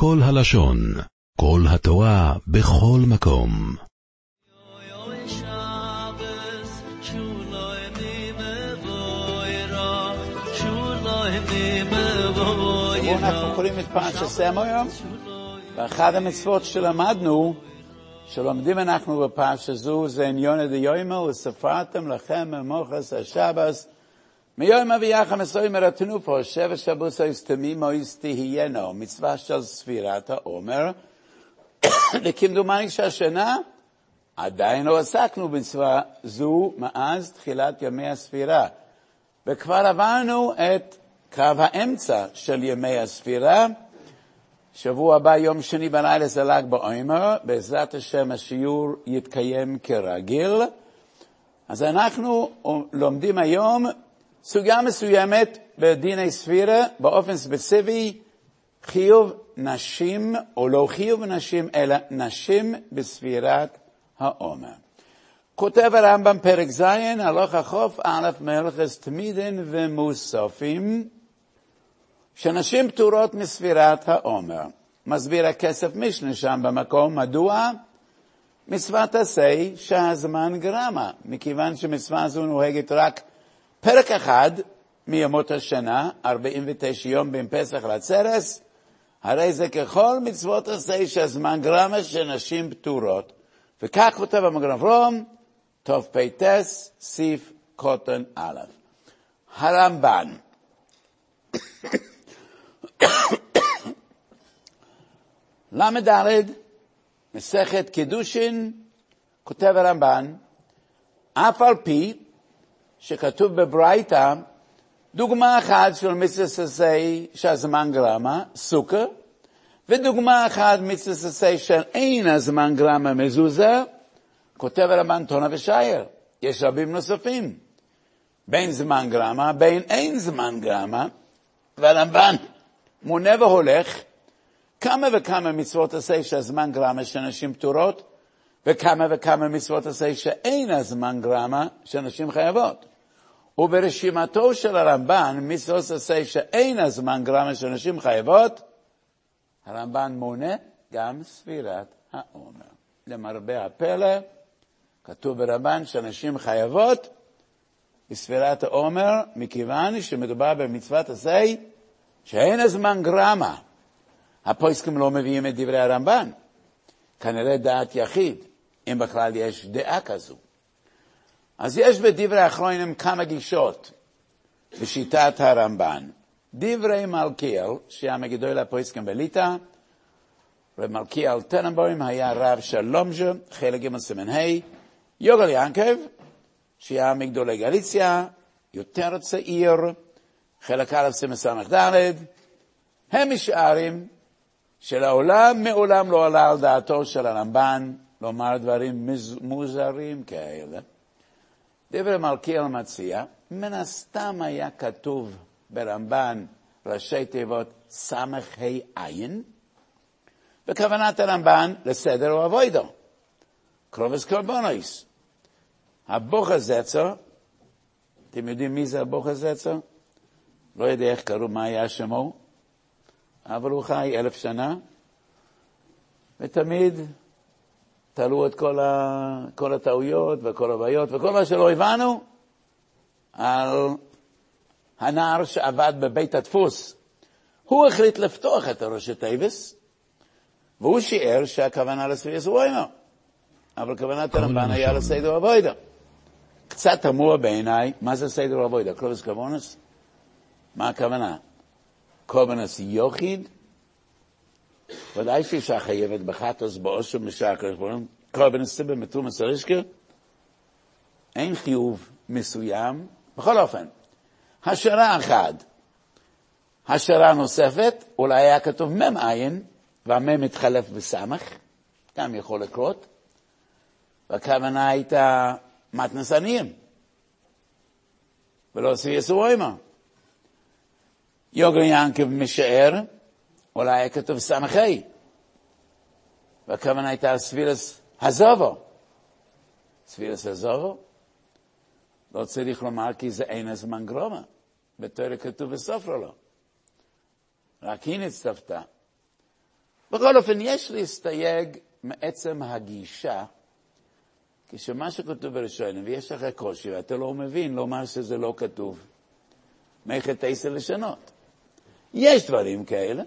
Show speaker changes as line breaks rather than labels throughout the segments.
כל הלשון, כל התורה, בכל מקום.
אנחנו קוראים את פרשת סמו היום, ואחת המצוות שלמדנו, שלומדים אנחנו בפרשה זו, זה עניון דיומא, וספרתם לכם ממוחס השבס, מיום אביח מסוים מרתנו פה, שבע שבוס היסתמי מויס תהיינו, מצווה של ספירת העומר, וכמדומני שהשנה עדיין לא עסקנו במצווה זו מאז תחילת ימי הספירה, וכבר עברנו את קו האמצע של ימי הספירה. שבוע הבא, יום שני בלילה זה ל"ג בעומר, בעזרת השם השיעור יתקיים כרגיל. אז אנחנו לומדים היום סוגיה מסוימת בדיני ספירה, באופן ספציפי, חיוב נשים, או לא חיוב נשים, אלא נשים בספירת העומר. כותב הרמב"ם פרק ז', הלוך החוף א' מלכס תמידין ומוספים, שנשים פטורות מספירת העומר. מסביר הכסף משנה שם במקום, מדוע? מצוות עשה שהזמן גרמה, מכיוון שמצווה זו נוהגת רק פרק אחד מימות השנה, 49 יום בין פסח לעצרס, הרי זה ככל מצוות עשה שהזמן גרמה שנשים פטורות. וכך כותב המגרם רום, תפ"ט, סיף קוטן א'. הרמב"ן ל"ד, מסכת קידושין, כותב הרמב"ן, אף על פי שכתוב בברייתא, דוגמה אחת של מצווה שהזמן גרמה, סוכה, ודוגמה אחת מצווה של אין הזמן גרמה מזוזה, כותב הרמב"ן טונה ושייר. יש רבים נוספים. בין זמן גרמה, בין אין זמן גרמה, והרמב"ן מונה והולך כמה וכמה מצוות עשה שהזמן גרמה שאנשים פטורות, וכמה וכמה מצוות עשה שאין הזמן גרמה שאנשים חייבות. וברשימתו של הרמב"ן, מצוות עשה שאין הזמן גרמה שאנשים חייבות, הרמב"ן מונה גם ספירת העומר. למרבה הפלא, כתוב ברמב"ן שאנשים חייבות בספירת העומר, מכיוון שמדובר במצוות עשה שאין הזמן גרמה. הפויסקים לא מביאים את דברי הרמב"ן. כנראה דעת יחיד, אם בכלל יש דעה כזו. אז יש בדברי האחרונים כמה גישות בשיטת הרמב"ן. דברי מלכיאל, שהיה מגדול הפויסקים בליטא, רב מלכיאל טננבוים היה רב של לומז'ה, חלק ג' סימן ה', יוגל ינקב, שהיה מגדולי גליציה, יותר צעיר, חלק א' סימן ס"ד, הם משערים שלעולם מעולם לא עלה על דעתו של הרמב"ן לומר דברים מוזרים כאלה. דברי מלכיאל מציע, מן הסתם היה כתוב ברמב"ן ראשי תיבות ס"ה עין, וכוונת הרמב"ן לסדר או אבוידו, קרובס קורבונויס. הבוכר זצר, אתם יודעים מי זה הבוכר זצר? לא יודע איך קראו, מה היה שמו, אבל הוא חי אלף שנה, ותמיד תלו את כל, ה, כל הטעויות וכל הבעיות וכל מה שלא הבנו על הנער שעבד בבית הדפוס. הוא החליט לפתוח את הראשי טייבס, והוא שיער שהכוונה לסביאס ווינו, אבל כוונת הרמב"ן היה לסדר אבוידה. קצת תמוה בעיניי, מה זה סדר אבוידה? קלובס קבונס? מה הכוונה? קובנס יוחיד? ודאי שאישה חייבת בחטוס באוסו משער קורבנס סיבה מתומס הרישקר, אין חיוב מסוים. בכל אופן, השערה אחת, השערה נוספת, אולי היה כתוב מ"ם עין, והמ"ם מתחלף בסמ"ך, גם יכול לקרות, והכוונה הייתה מתנס עניים, ולא סייסו אימה. יוגר ינקב משער, אולי היה כתוב סמכי, והכוונה הייתה סבילס הזובו. סבילס הזובו? לא צריך לומר כי זה אין הזמן גרומה. בתורה כתוב בסופרו לו. רק היא נצטוותה. בכל אופן, יש להסתייג מעצם הגישה, כשמה שכתוב בראשון, ויש לך קושי, ואתה לא מבין, לומר שזה לא כתוב. מלאכת עשר לשנות. יש דברים כאלה.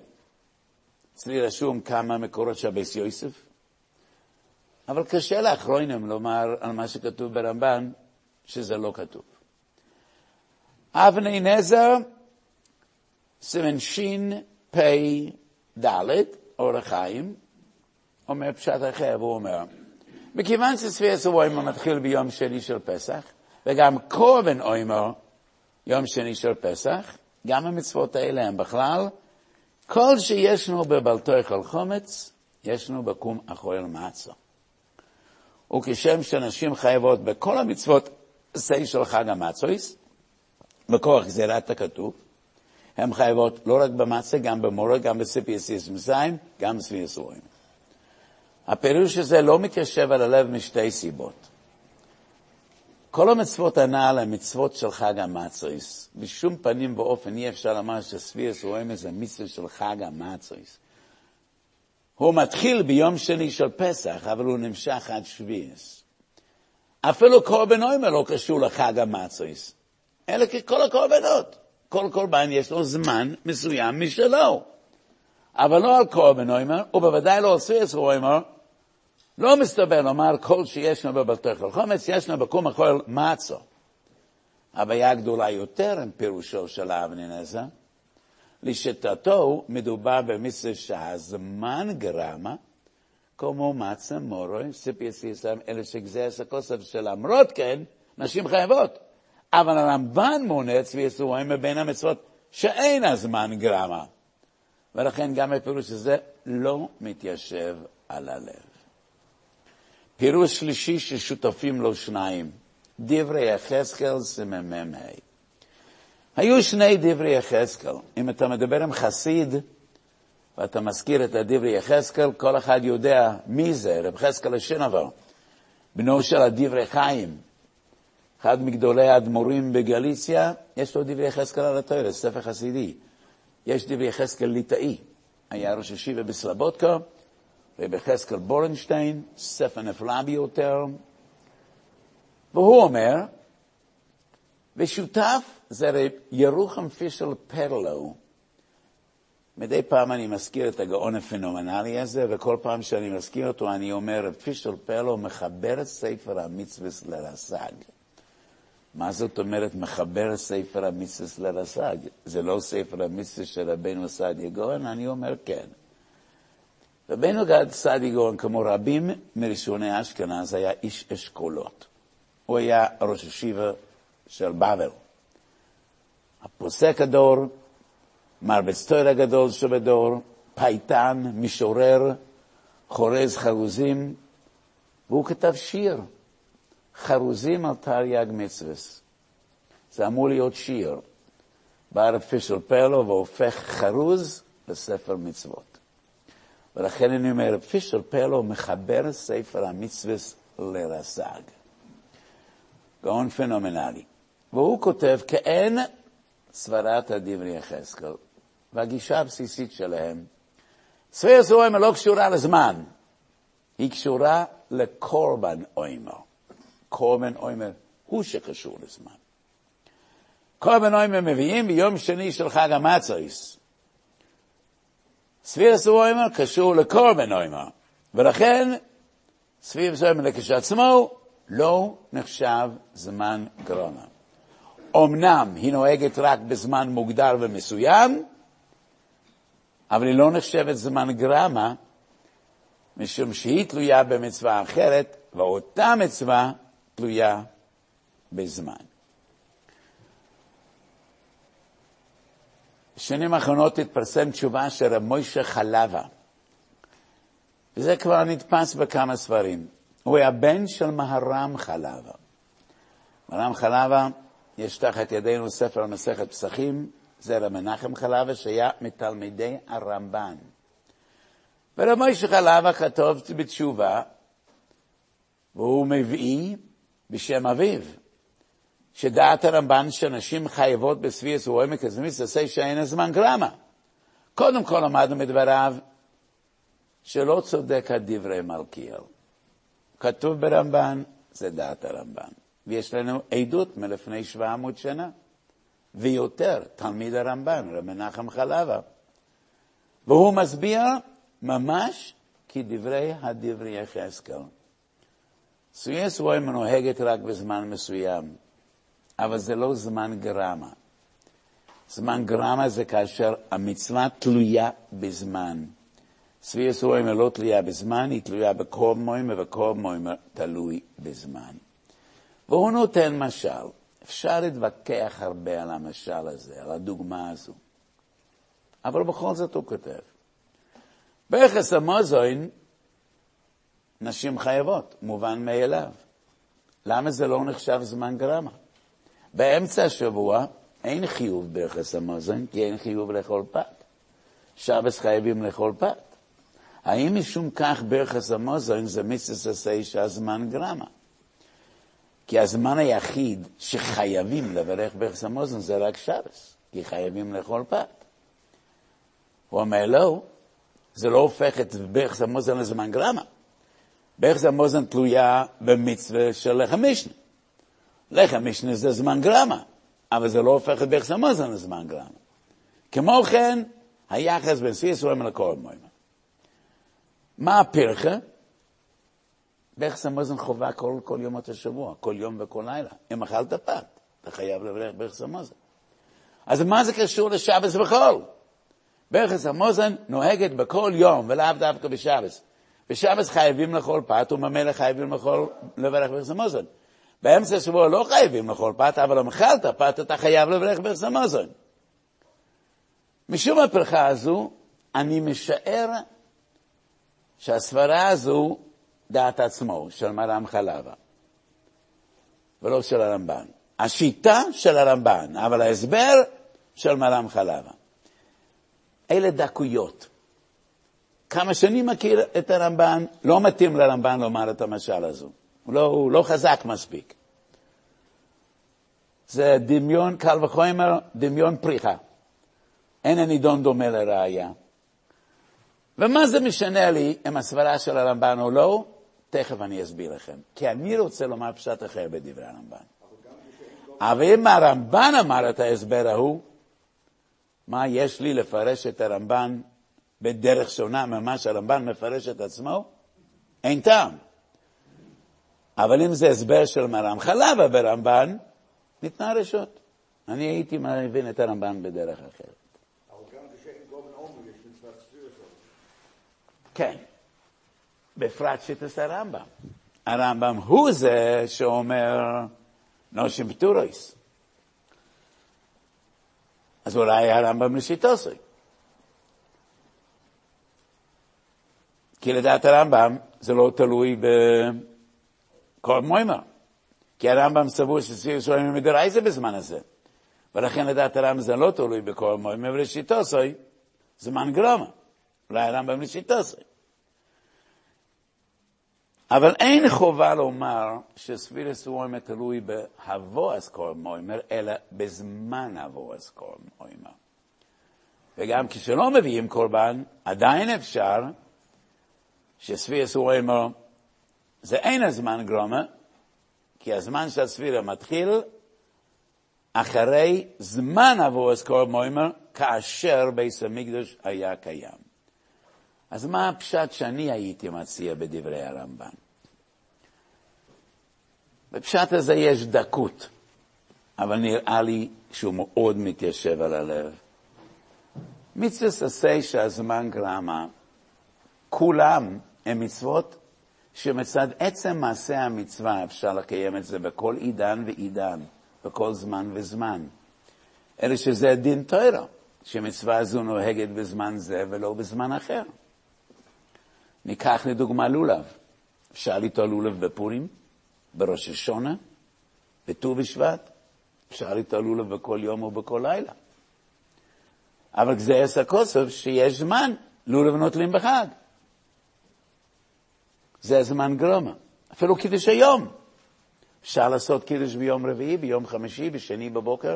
אצלי רשום כמה מקורות של בייס יוסף, אבל קשה לאחרונים לומר על מה שכתוב ברמב"ן שזה לא כתוב. אבני נזר, סימן שין פי ד', אור החיים, אומר פשט אחר, והוא אומר, מכיוון שספיאס אוימר מתחיל ביום שני של פסח, וגם קורבן אוימר יום שני של פסח, גם המצוות האלה הם בכלל, כל שישנו בבלתוי כל חומץ, ישנו בקום אחורי מצו. וכשם שנשים חייבות בכל המצוות שיא של חג המצויס, בכוח גזירת הכתוב, הן חייבות לא רק במצה, גם במורה, גם בסיפי יסיס מסיים, גם בסבי יסורים. הפירוש הזה לא מתיישב על הלב משתי סיבות. כל המצוות הנ"ל הן מצוות של חג המצויס. בשום פנים ואופן אי אפשר לומר שסבי יסורים זה מצווה של חג המצויס. הוא מתחיל ביום שני של פסח, אבל הוא נמשך עד שביעס. אפילו קורבן אוימר לא קשור לחג המצויס, אלא ככל הקורבנות. כל קורבן יש לו זמן מסוים משלו. אבל לא על קורבן אוימר, ובוודאי לא על סביאס אוימר, לא מסתבר לומר כל שישנו בבלתך חומץ, ישנו בקום הכל מצו. הבעיה הגדולה יותר עם פירושו של האבנינזה, לשיטתו מדובר במצווה שהזמן גרמה, כמו מצה מורוי, סיפיאס יסלם, אלה שגזס הכוסף שלמרות כן, נשים חייבות. אבל הרמב"ן מונה צבי יסורים מבין המצוות שאין הזמן גרמה. ולכן גם הפירוש הזה לא מתיישב על הלב. פירוש שלישי ששותפים לו שניים, דברי יחזקאל סמ"ה. היו שני דברי יחזקאל. אם אתה מדבר עם חסיד ואתה מזכיר את הדברי יחזקאל, כל אחד יודע מי זה, רב חזקאל השנבר, בנו של הדברי חיים, אחד מגדולי האדמו"רים בגליציה, יש לו דברי יחזקאל על התוירס, ספר חסידי. יש דברי יחזקאל ליטאי, היה ראש ישיבה בסלבודקה, רבי יחזקאל בורנשטיין, ספר נפלא ביותר, והוא אומר, ושותף זה רב ירוחם פישל פרלו. מדי פעם אני מזכיר את הגאון הפנומנלי הזה, וכל פעם שאני מזכיר אותו אני אומר, פישל פרלו מחבר את ספר המצווה לרס"ג. מה זאת אומרת מחבר ספר המצווה לרס"ג? זה לא ספר המצווה של רבנו סעדיה גאון? אני אומר כן. רבנו גד סעדיה גאון, כמו רבים מראשוני אשכנז, היה איש אשכולות. הוא היה ראש ישיבה של בבל. הפוסק הדור, מרבץ תויר הגדול שבדור, פייטן, משורר, חורז חרוזים, והוא כתב שיר. חרוזים על תרי"ג מצווס. זה אמור להיות שיר. בא רב פישל פרלו והופך חרוז לספר מצוות. ולכן אני אומר, רב פישל פרלו מחבר ספר המצווס לרס"ג. גאון פנומנלי. והוא כותב, כאין סברת הדברי יחזקאל, והגישה הבסיסית שלהם, ספר אוימר לא קשורה לזמן, היא קשורה לקורבן אוימר. קורבן אוימר הוא שקשור לזמן. קורבן אוימר מביאים ביום שני של חג המצויס. ספירס אוימר קשור לקורבן אוימר, ולכן ספירס אוימר כשעצמו לא נחשב זמן גרונה. אמנם היא נוהגת רק בזמן מוגדר ומסוים, אבל היא לא נחשבת זמן גרמה, משום שהיא תלויה במצווה אחרת, ואותה מצווה תלויה בזמן. בשנים האחרונות התפרסם תשובה של רב מוישה חלבה, וזה כבר נתפס בכמה ספרים. הוא היה בן של מהר"ם חלבה. מהר"ם חלבה, יש תחת ידינו ספר מסכת פסחים, זה רב מנחם חלבה שהיה מתלמידי הרמב"ן. ורב מוישה חלבה כתוב בתשובה, והוא מביא בשם אביו, שדעת הרמב"ן שנשים חייבות בסביאס ועומק הזמיס עשה שאין הזמן גרמה. קודם כל למדנו מדבריו שלא צודק הדברי מלכיאל. כתוב ברמב"ן, זה דעת הרמב"ן. ויש לנו עדות מלפני 700 שנה, ויותר, תלמיד הרמב"ן, רב מנחם חלבה. והוא מסביר ממש כדברי הדברי יחזקאל. סויס רואה מנוהגת רק בזמן מסוים, אבל זה לא זמן גרמה. זמן גרמה זה כאשר המצווה תלויה בזמן. סביאס רואה לא תלויה בזמן, היא תלויה בקור מוימה, וקור מוימה תלוי בזמן. והוא נותן משל. אפשר להתווכח הרבה על המשל הזה, על הדוגמה הזו. אבל בכל זאת הוא כותב. ביחס המוזוין, נשים חייבות, מובן מאליו. למה זה לא נחשב זמן גרמה? באמצע השבוע אין חיוב ביחס המוזוין, כי אין חיוב לאכול פת. שבס חייבים לאכול פת. האם משום כך ביחס המוזוין זה מצווה עשה שהזמן גרמה? כי הזמן היחיד שחייבים לברך ברכס המוזן זה רק שבס, כי חייבים לאכול פת. הוא אומר לא, זה לא הופך את ברכס המוזן לזמן גרמה. ברכס המוזן תלויה במצווה של לחם משנה. לחם משנה זה זמן גרמה, אבל זה לא הופך את ברכס המוזן לזמן גרמה. כמו כן, היחס בין סי ישראל לכל מוימה. מה הפרחה? ברכס המוזן חובה כל, כל יומות השבוע, כל יום וכל לילה. אם אכלת פת, אתה חייב לברך ברכס המוזן. אז מה זה קשור לשבס וחול? ברכס המוזן נוהגת בכל יום, ולאו דווקא בשבס. בשבס חייבים לאכול פת, וממילא חייבים לאכול, לברך ברכס המוזן. באמצע השבוע לא חייבים לאכול פת, אבל אם אכלת פת, אתה חייב לברך ברכס המוזן. משום הפרחה הזו, אני משער שהסברה הזו דעת עצמו של מרם חלבה, ולא של הרמב"ן. השיטה של הרמב"ן, אבל ההסבר של מרם חלבה. אלה דקויות. כמה שנים מכיר את הרמב"ן, לא מתאים לרמב"ן לומר את המשל הזו. הוא לא, הוא לא חזק מספיק. זה דמיון, קל וחומר, דמיון פריחה. אין הנידון דומה לראיה. ומה זה משנה לי אם הסברה של הרמב"ן או לא? תכף אני אסביר לכם. כי אני רוצה לומר פשט אחר בדברי הרמב"ן. אבל אם הרמב"ן אמר את ההסבר ההוא, מה יש לי לפרש את הרמב"ן בדרך שונה ממה שהרמב"ן מפרש את עצמו? אין טעם. אבל אם זה הסבר של מרם חלבה ברמב"ן, ניתנה רשות. אני הייתי מבין את הרמב"ן בדרך אחרת. כן. בפרט שיטס הרמב"ם. הרמב"ם הוא זה שאומר נושים פטורויס. אז אולי הרמב"ם לשיטוסי. כי לדעת הרמב"ם זה לא תלוי בכל מוימר. כי הרמב"ם סבור שסביר שרואים מדרייזה בזמן הזה. ולכן לדעת הרמב"ם זה לא תלוי בכל מוימר, ולשיטוסי זמן גרומה. אולי הרמב"ם לשיטוסי. אבל אין חובה לומר שספירס ווימר תלוי בהבואס קור מוימר, אלא בזמן הבואס קור מוימר. וגם כשלא מביאים קורבן, עדיין אפשר שספירס ווימר זה אין הזמן גרומה, כי הזמן של הספירה מתחיל אחרי זמן הבואס קור מוימר, כאשר ביס המקדוש היה קיים. אז מה הפשט שאני הייתי מציע בדברי הרמב"ן? בפשט הזה יש דקות, אבל נראה לי שהוא מאוד מתיישב על הלב. מצווה עשה שהזמן גרמה, כולם הם מצוות שמצד עצם מעשה המצווה אפשר לקיים את זה בכל עידן ועידן, בכל זמן וזמן. אלא שזה דין תוירה, שמצווה זו נוהגת בזמן זה ולא בזמן אחר. ניקח לדוגמה לולב. אפשר ליטול לולב בפורים, בראש השונה, בט"ו בשבט, אפשר ליטול לולב בכל יום ובכל לילה. אבל זה עשר כוסף שיש זמן, לולב נוטלים בחג. זה הזמן גרומה. אפילו קידוש היום. אפשר לעשות קידוש ביום רביעי, ביום חמישי, בשני בבוקר.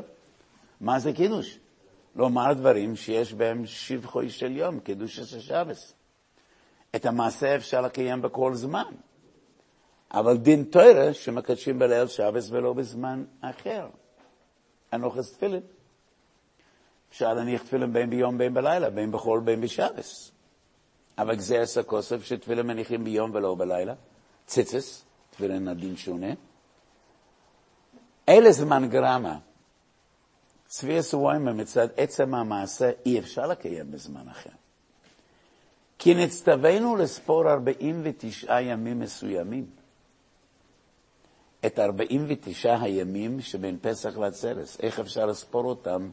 מה זה קידוש? לומר דברים שיש בהם שבחוי של יום, קידוש של שבס. את המעשה אפשר לקיים בכל זמן. אבל דין תוירה שמקדשים בליל שבס ולא בזמן אחר. אנוכס תפילין. אפשר להניח תפילין בין ביום בין בלילה, בין בחול בין בשבס. אבל גזירס הכוסף שתפילין מניחים ביום ולא בלילה. ציצס, תפילין הדין שונה. אלה זמן גרמה. צבי הסוויימה מצד עצם המעשה אי אפשר לקיים בזמן אחר. כי נצטווינו לספור 49 ימים מסוימים. את 49 הימים שבין פסח לעצרס, איך אפשר לספור אותם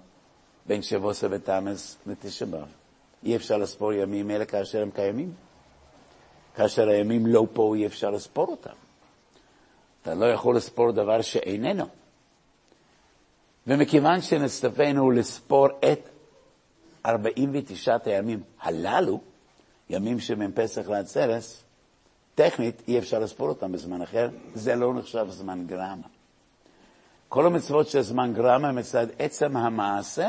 בין שבוסה ותמס לתשע באב? אי אפשר לספור ימים אלה כאשר הם קיימים. כאשר הימים לא פה, אי אפשר לספור אותם. אתה לא יכול לספור דבר שאיננו. ומכיוון שנצטווינו לספור את 49 הימים הללו, ימים שבין פסח לעצרס, טכנית אי אפשר לספור אותם בזמן אחר, זה לא נחשב זמן גרמה. כל המצוות של זמן גרמה מצד עצם המעשה,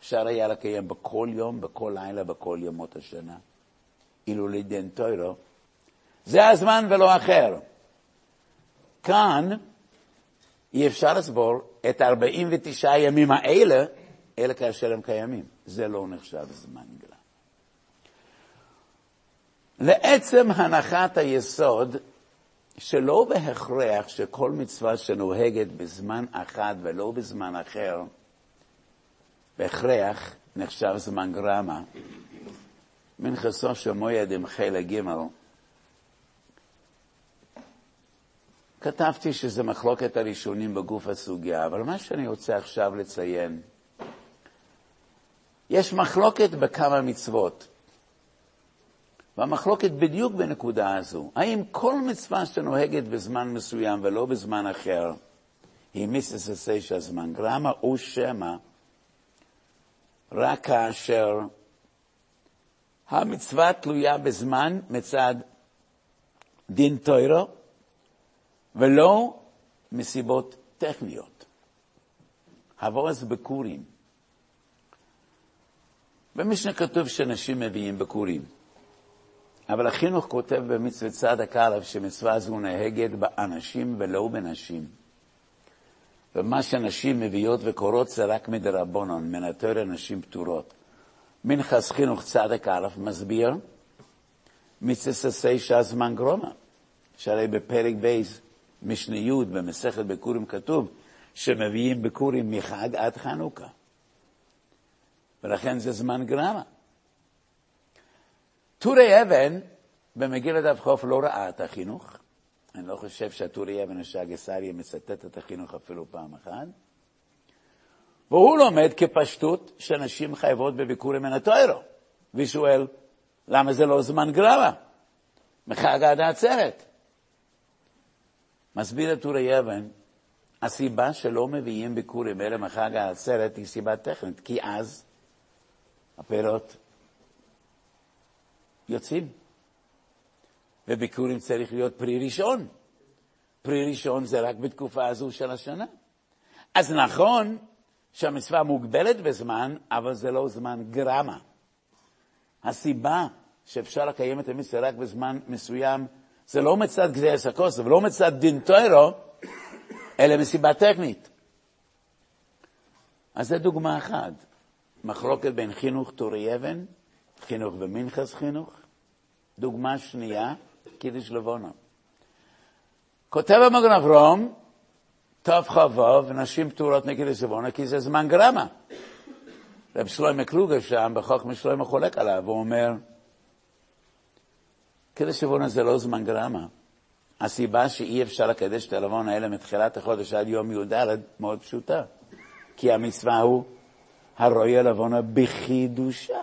אפשר היה לקיים בכל יום, בכל לילה, בכל ימות השנה. אילו לידן טוירו, זה הזמן ולא אחר. כאן אי אפשר לסבור את 49 הימים האלה, אלא כאשר הם קיימים. זה לא נחשב זמן גרמה. לעצם הנחת היסוד שלא בהכרח שכל מצווה שנוהגת בזמן אחד ולא בזמן אחר, בהכרח נחשב זמן גרמה. מנחסו של מויד עם חלק ג' כתבתי שזה מחלוקת הראשונים בגוף הסוגיה, אבל מה שאני רוצה עכשיו לציין, יש מחלוקת בכמה מצוות. והמחלוקת בדיוק בנקודה הזו. האם כל מצווה שנוהגת בזמן מסוים ולא בזמן אחר, היא מיסס אסיישה זמן גרמה, או שמא רק כאשר המצווה תלויה בזמן מצד דין טוירו, ולא מסיבות טכניות. הבועז בקורים. במשנה כתוב שאנשים מביאים בקורים. אבל החינוך כותב במצוות צדק א' שמצווה זו נהגת באנשים ולא בנשים. ומה שנשים מביאות וקורות זה רק מדרבנון, מן התורה נשים פטורות. מנחס חינוך צדק א' מסביר, מצססי שהזמן גרומה, שהרי בפרק בייס, משנה י' במסכת בקורים כתוב שמביאים בקורים מחג עד חנוכה. ולכן זה זמן גרמה. טורי אבן במגילת אב חוף לא ראה את החינוך. אני לא חושב שהטורי אבן השאגסריה מצטט את החינוך אפילו פעם אחת. והוא לומד כפשטות שנשים חייבות בביקורים מן הטוירו. ושואל, למה זה לא זמן גרמה? מחג עד העצרת. מסביר את טורי אבן, הסיבה שלא מביאים ביקורים אלה מחג העצרת היא סיבה טכנית, כי אז הפירות יוצאים. וביקורים צריך להיות פרי ראשון. פרי ראשון זה רק בתקופה הזו של השנה. אז נכון שהמצווה מוגבלת בזמן, אבל זה לא זמן גרמה. הסיבה שאפשר לקיים את המצווה רק בזמן מסוים, זה לא מצד גזירס הכוס, ולא מצד דין טוירו, אלא מסיבה טכנית. אז זו דוגמה אחת. מחלוקת בין חינוך תורי אבן, חינוך ומנחס חינוך. דוגמה שנייה, קידוש לבונו. כותב המגן אברום, כ"ו, נשים פטורות מקידוש לבונו, כי זה זמן גרמה. רב שלמה קלוגר שם, בחוכמה שלמה חולק עליו, הוא אומר, קידוש לבונו זה לא זמן גרמה. הסיבה שאי אפשר לקדש את הלבון האלה מתחילת החודש עד יום י"ד מאוד פשוטה. כי המצווה הוא הרואי הלבונה בחידושה.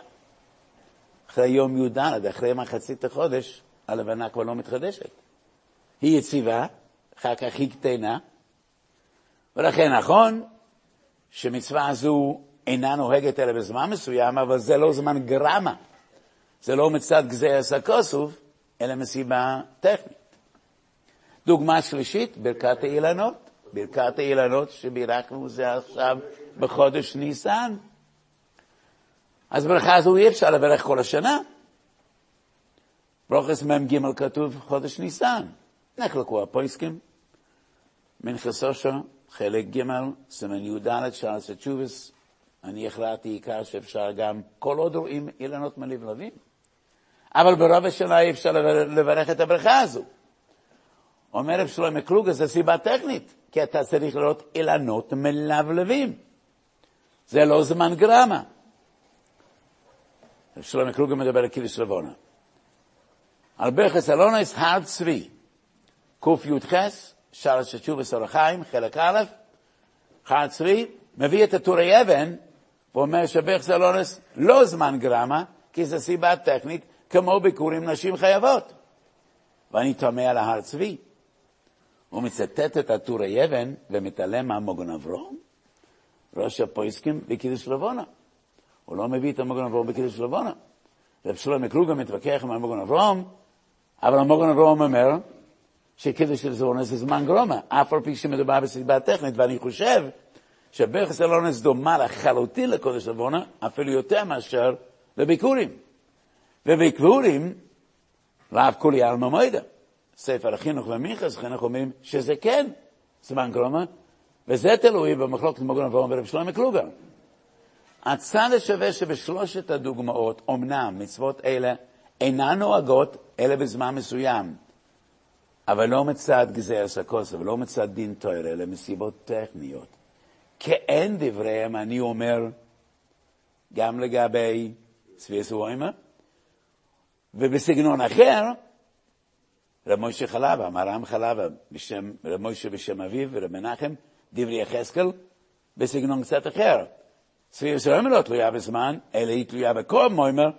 אחרי יום י"ד, אחרי מחצית החודש, הלבנה כבר לא מתחדשת. היא יציבה, אחר כך היא קטנה, ולכן נכון שמצווה הזו אינה נוהגת אלא בזמן מסוים, אבל זה לא זמן גרמה. זה לא מצד גזירס הכוסוף, אלא מסיבה טכנית. דוגמה שלישית, ברכת האילנות. ברכת האילנות שבירכנו זה עכשיו בחודש ניסן. אז ברכה הזו אי אפשר לברך כל השנה. ברוכס מ"ג כתוב חודש ניסן. נחלקו הפויסקים. מנחסושה, חלק ג', סימן י"ד, שער תשובס. אני החלטתי עיקר שאפשר גם, כל עוד רואים אילנות מלבלבים. אבל ברוב השנה אי אפשר לברך את הברכה הזו. אומר רב שלמה קלוגה, זו סיבה טכנית, כי אתה צריך לראות אילנות מלבלבים. זה לא זמן גרמה. שלמה קלוגה מדבר על קידוש לבונה. על ברכס אלונס הר צבי, קי"ח, שלוש תשובה סורחיים, חלק א', הר צבי, מביא את הטורי אבן, ואומר שברכס אלונס לא זמן גרמה, כי זו סיבה טכנית, כמו ביקורים נשים חייבות. ואני תמה על ההר צבי. הוא מצטט את הטורי אבן ומתעלם מהמוגן אברום, ראש הפויסקים בקידוש לבונה. הוא לא מביא את המוגן אברום בקידוש לבונה. רב שלמה קלוגה מתווכח עם המוגן אברום, אבל המוגן אברום אומר שקידוש לבונה זה זמן גרומה, אף על פי שמדובר בסיבה טכנית, ואני חושב שברכס אלונס דומה לחלוטין לקודש לבונה, אפילו יותר מאשר לביקורים. וביקורים, רב כולי עלמא מוידה. ספר החינוך ומיכס, חינוך אומרים שזה כן זמן גרומה, וזה תלוי במחלוקת מוגן אברהם ורב שלמה קלוגר. הצד השווה שבשלושת הדוגמאות, אמנם מצוות אלה אינן נוהגות אלא בזמן מסוים, אבל לא מצד גזר סקוס ולא מצד דין תויר, אלא מסיבות טכניות. כאין דבריהם, אני אומר, גם לגבי צבי סווימה, ובסגנון אחר, רב מוישה חלבה, מרם חלבה, בשם, רב מוישה בשם אביו ורב מנחם, דברי יחזקאל, בסגנון קצת אחר. צבי ישראל לא תלויה בזמן, אלא היא תלויה בכל מוימר,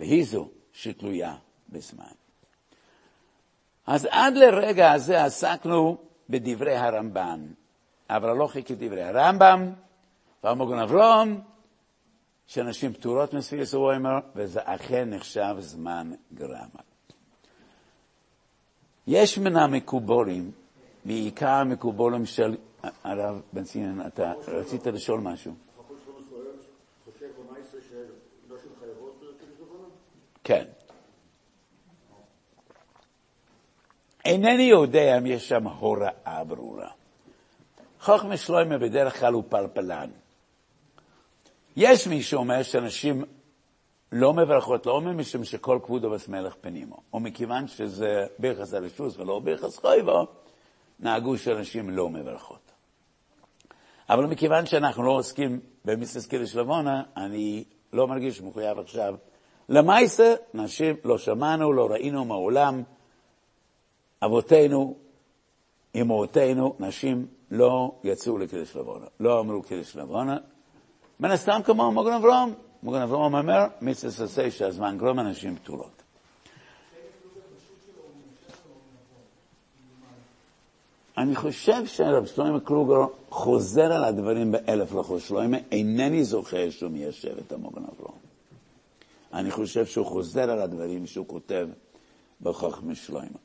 והיא זו שתלויה בזמן. אז עד לרגע הזה עסקנו בדברי הרמב"ן, אבל לא חיכי דברי הרמב"ם, והמוגן אברום, שנשים פטורות מספירס ווימר, וזה אכן נחשב זמן גרמה. יש מן המקובולים, בעיקר המקובולים של הרב בן ציון, אתה רצית לשאול משהו? כן. אינני יודע אם יש שם הוראה ברורה. חוכמה שלוימה בדרך כלל הוא פלפלן. יש מי שאומר שאנשים לא מברכות, אומרים משום שכל כבודו מלך פנימו, או מכיוון שזה ביחס הרשוס ולא ביחס חויבו, נהגו שאנשים לא מברכות. אבל מכיוון שאנחנו לא עוסקים במיסטס קידוש לבונה, אני לא מרגיש מחויב עכשיו. למעשה, נשים לא שמענו, לא ראינו מעולם. אבותינו, אמהותינו, נשים לא יצאו לקידוש לבונה, לא אמרו קידוש לבונה. מן הסתם כמו מוגן אברום. מוגן אברום אומר, מיסטס עשה שהזמן גרום אנשים פטורות. אני חושב שרב שלמה קלוגר חוזר על הדברים באלף לחוש שלמה, אינני זוכר שהוא מיישב את המוגן אברום. אני חושב שהוא חוזר על הדברים שהוא כותב בחוכמה שלמה.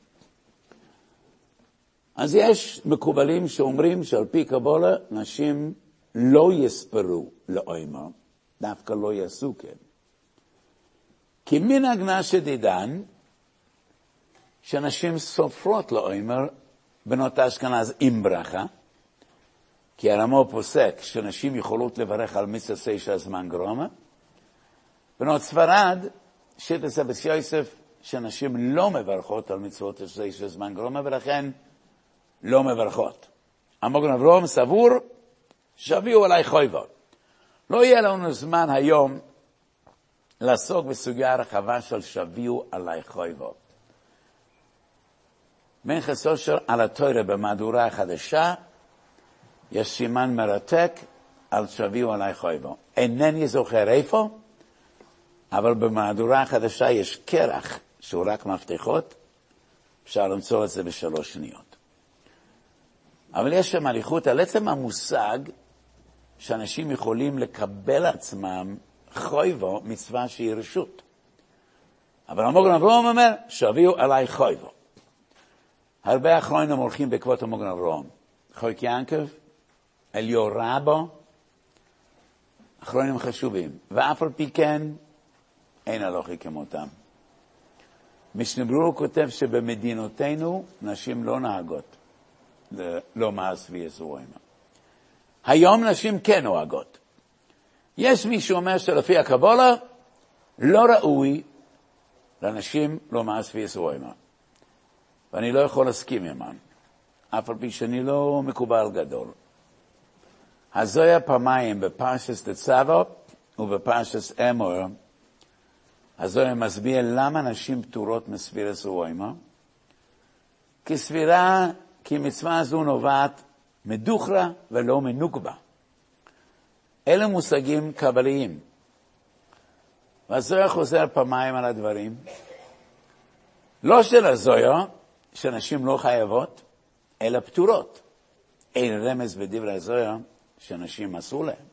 אז יש מקובלים שאומרים שעל פי קבולה נשים לא יספרו לאוימה, דווקא לא יעשו כן. כי מנהג נשא דידן, שנשים סופרות לאוימר בנות אשכנז עם ברכה, כי הרמו פוסק שנשים יכולות לברך על מצווה סיישה זמן גרומה. בנות ספרד, שיטה סבס יוסף, שנשים לא מברכות על מצוות סיישה זמן גרומה, ולכן לא מברכות. המוגן אברום סבור, שביעו עליי חויבות. לא יהיה לנו זמן היום לעסוק בסוגיה רחבה של שביעו עליי חויבות. מנכס אושר על התוירה במהדורה החדשה, יש סימן מרתק על שביעו עלי חויבו. אינני זוכר איפה, אבל במהדורה החדשה יש קרח שהוא רק מפתחות, אפשר למצוא את זה בשלוש שניות. אבל יש שם אריכות על עצם המושג שאנשים יכולים לקבל עצמם חויבו מצווה שהיא רשות. אבל המוגן אברום אומר, שביעו עלי חויבו. הרבה אחרונים הולכים בעקבות המוגן אברום. חוק ינקב, אליו רבו, אחרונים חשובים. ואף על פי כן, אין הלוכי כמותם. משנברור כותב שבמדינותינו נשים לא נהגות לא מעש ויסורים. היום נשים כן נוהגות. יש מי שאומר שלפי הקבולה לא ראוי לנשים לא מעש ויסורים. ואני לא יכול להסכים עמם, אף על פי שאני לא מקובל גדול. הזויה פעמיים בפרשס דצבו ובפרשס אמור, הזויה מסביר למה נשים פטורות מספירס רוימה, כי סבירה, כי מצווה זו נובעת מדוכרה ולא מנוקבה. אלה מושגים קבליים. והזויה חוזר פעמיים על הדברים. לא של הזויה, שנשים לא חייבות, אלא פטורות. אין רמז בדברי הזויה שנשים אסור להם.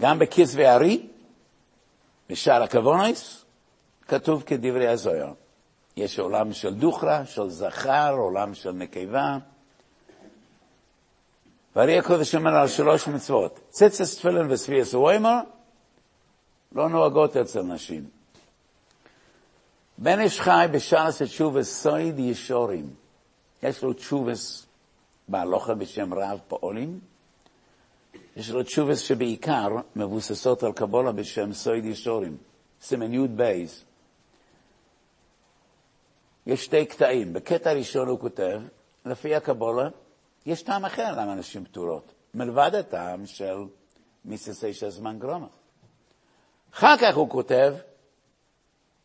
גם בכסבי הארי, בשער הקוונויס, כתוב כדברי הזויה. יש עולם של דוכרה, של זכר, עולם של נקבה. והרי הקודש אומר על שלוש מצוות, צצס תפילין וספיאס ווימר, לא נוהגות אצל נשים. בן איש חי בשעס תשובס סויד ישורים. יש לו תשובס בהלוכה בשם רב פועלים. יש לו תשובס שבעיקר מבוססות על קבולה בשם סויד ישורים, סימן י' בייס. יש שתי קטעים. בקטע הראשון הוא כותב, לפי הקבולה, יש טעם אחר למה נשים פטורות, מלבד הטעם של מיססי של זמן גרומה. אחר כך הוא כותב,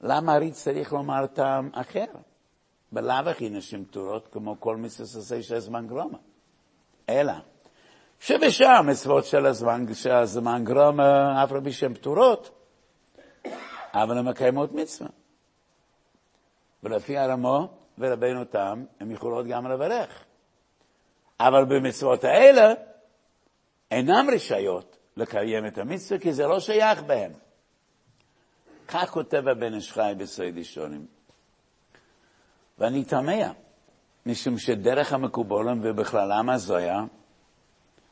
למה הריץ צריך לומר טעם אחר? בלאו הכי נשים פטורות כמו כל מיססי של זמן גרומה. אלא, שבשאר המצוות של הזמן, של הזמן גרומה, אף רבי שהן פטורות, אבל הן מקיימות מצווה. ולפי הרמו ורבינו תם, הן יכולות גם לברך. אבל במצוות האלה אינן רשאיות לקיים את המצווה, כי זה לא שייך בהם. כך כותב הבן איש חי בסיידי שונים. ואני תמה, משום שדרך המקובולים ובכללם הזויה,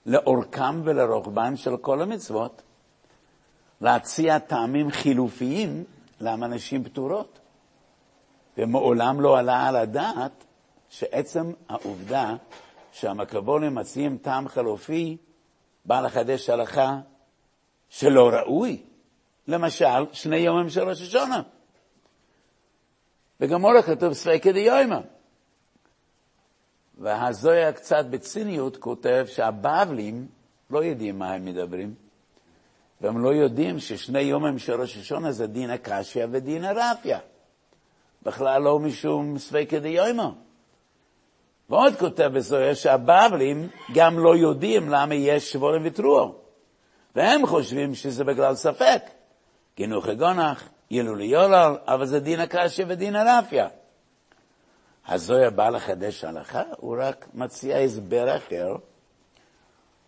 לאורכם ולרוחבם של כל המצוות, להציע טעמים חילופיים למה נשים פטורות. ומעולם לא עלה על הדעת שעצם העובדה שהמקבולים מציעים טעם חלופי בא לחדש הלכה שלא ראוי. למשל, שני יומים של ראש השונה. בגמורה כתוב ספקא דיומא. והזויה קצת בציניות כותב שהבבלים לא יודעים מה הם מדברים, והם לא יודעים ששני יומים של ראש השונה זה דין הקשיא ודין הרפיה. בכלל לא משום ספקא דיומא. ועוד כותב בזויה שהבבלים גם לא יודעים למה יש שבורים וטרור, והם חושבים שזה בגלל ספק. גינוך הגונח, ילולי יולל, אבל זה דין הקשיא ודין הרפיה. הזויה בא לחדש הלכה, הוא רק מציע הסבר אחר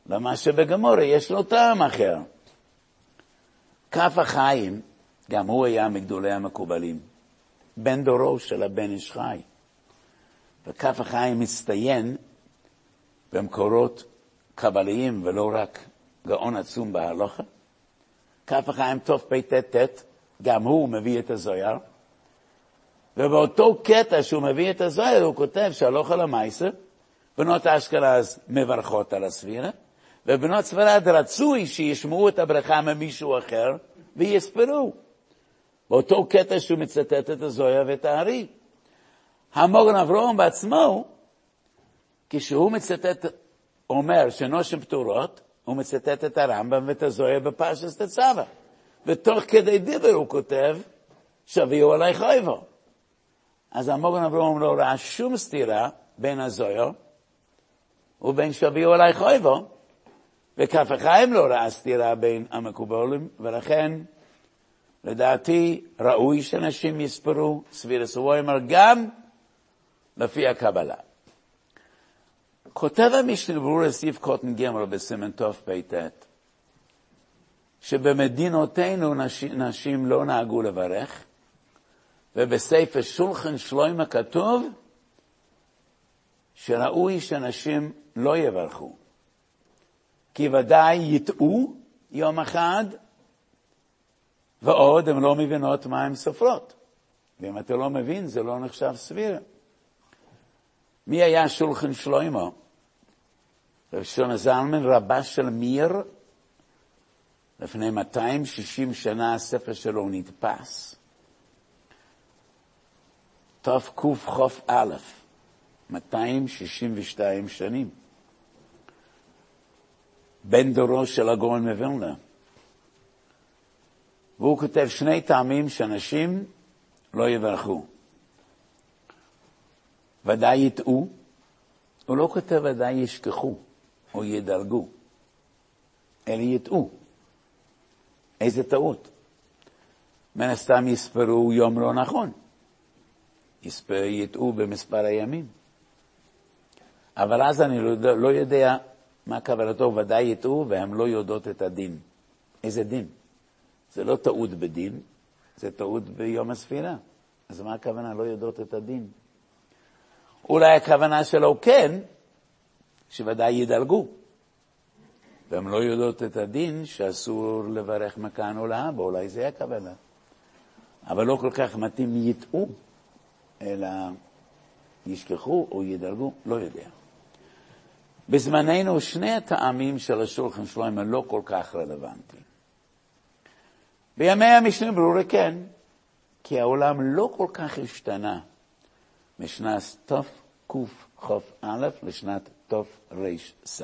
למה שבגמורה יש לו טעם אחר. כף החיים, גם הוא היה מגדולי המקובלים, בן דורו של הבן איש חי. וכף החיים מצטיין במקורות קבליים ולא רק גאון עצום בהלוכה. כף החיים תפ"ט, גם הוא מביא את הזויר, ובאותו קטע שהוא מביא את הזויר הוא כותב שהלוכה למייסר, בנות אשכנז מברכות על הספירה, ובנות ספרד רצוי שישמעו את הברכה ממישהו אחר ויספרו. באותו קטע שהוא מצטט את הזויה ואת הארי. המוגן אברום בעצמו, כשהוא מצטט, אומר שנושם פטורות, הוא מצטט את הרמב"ם ואת הזויה בפרשס תצווה. ותוך כדי דיבר הוא כותב, שביאו עלי חייבו. אז המוגן אברום לא ראה שום סתירה בין הזויה ובין שביאו עלי חייבו, וכף החיים לא ראה סתירה בין המקובולים, ולכן לדעתי ראוי שאנשים יספרו סבירס ווימר גם לפי הקבלה. כותב המשנה ברור סעיף קוטן גמר בסימן תפ"ט, שבמדינותינו נשים, נשים לא נהגו לברך, ובספר שולחן שלוימה כתוב שראוי שנשים לא יברכו, כי ודאי יטעו יום אחד ועוד, הן לא מבינות מה הן סופרות. ואם אתה לא מבין, זה לא נחשב סביר. מי היה שולחן שלוימו? רב שלמה זלמן, רבה של מיר, לפני 260 שנה הספר שלו נדפס. תקכ"א, 262 שנים. בן דורו של הגאון מווילנה. והוא כותב שני טעמים שאנשים לא יברכו. ודאי יטעו, הוא לא כותב ודאי ישכחו או ידרגו, אלא יטעו. איזה טעות. מן הסתם יספרו יום לא נכון. יטעו במספר הימים. אבל אז אני לא, לא יודע מה כוונתו, ודאי יטעו, והן לא יודעות את הדין. איזה דין? זה לא טעות בדין, זה טעות ביום הספירה. אז מה הכוונה? לא יודעות את הדין. אולי הכוונה שלו כן, שוודאי ידלגו. והן לא יודעות את הדין שאסור לברך מכאן או לאבא, אולי זה הכוונה. אבל לא כל כך מתאים יטעו, אלא ישכחו או ידלגו, לא יודע. בזמננו שני הטעמים של השולחן שלוים הם לא כל כך רלוונטיים. בימי המשנה ברורי כן, כי העולם לא כל כך השתנה משנת תקכ"א לשנת תר"ס.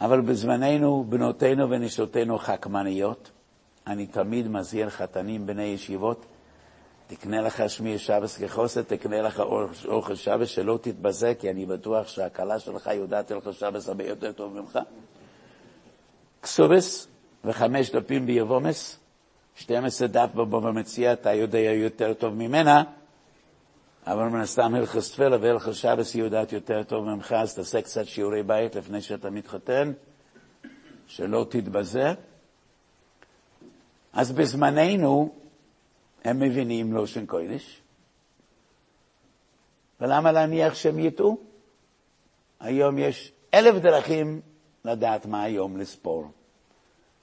אבל בזמננו, בנותינו ונשותינו חכמניות, אני תמיד מזהיר חתנים בני ישיבות, תקנה לך שמי שבס כחוסת, תקנה לך אוכל שבס, שלא תתבזה, כי אני בטוח שהכלה שלך יודעת לך שבס הרבה יותר טוב ממך. כסובס וחמש דפים ביבומס, 12 דף בבבא מציע, אתה יודע יותר טוב ממנה, אבל מן הסתם הלכס תפלה והלכס שבס היא יודעת יותר טוב ממך, אז תעשה קצת שיעורי בית לפני שאתה מתחתן, שלא תתבזה. אז בזמננו הם מבינים לושן קודש, ולמה להניח שהם יטעו? היום יש אלף דרכים לדעת מה היום לספור.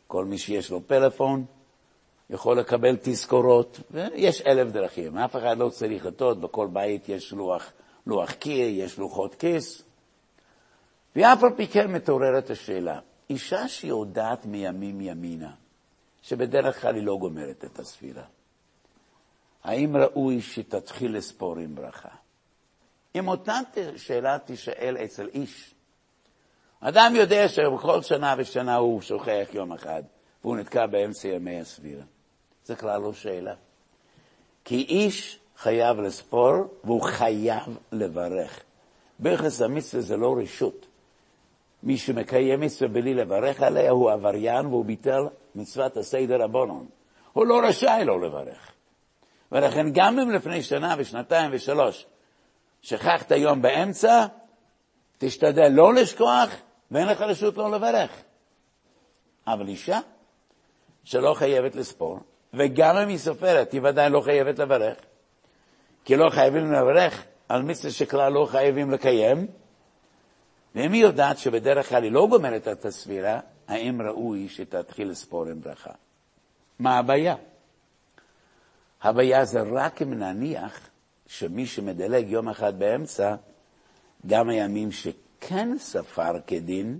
כל מי שיש לו פלאפון יכול לקבל תזכורות, ויש אלף דרכים. אף אחד לא צריך לטעות, בכל בית יש לוח, לוח קיר, יש לוחות כיס. ואף על פי כן מתעוררת השאלה, אישה שיודעת מימים ימינה, שבדרך כלל היא לא גומרת את הספירה, האם ראוי שתתחיל לספור עם ברכה? אם אותה שאלה תישאל אצל איש, אדם יודע שבכל שנה ושנה הוא שוכח יום אחד, והוא נתקע באמצע ימי הסבירה. זה כלל לא שאלה. כי איש חייב לספור והוא חייב לברך. ברכס המצווה זה לא רשות. מי שמקיים מצווה בלי לברך עליה הוא עבריין והוא ביטל מצוות הסדר הבונון. הוא לא רשאי לא לברך. ולכן גם אם לפני שנה ושנתיים ושלוש שכחת יום באמצע, תשתדל לא לשכוח ואין לך רשות לא לברך. אבל אישה שלא חייבת לספור, וגם אם היא סופרת, היא ודאי לא חייבת לברך, כי לא חייבים לברך על מצווה שכלל לא חייבים לקיים, ואם היא יודעת שבדרך כלל היא לא גומרת את הסבירה, האם ראוי שתתחיל לספור עם ברכה? מה הבעיה? הבעיה זה רק אם נניח שמי שמדלג יום אחד באמצע, גם הימים שכן ספר כדין,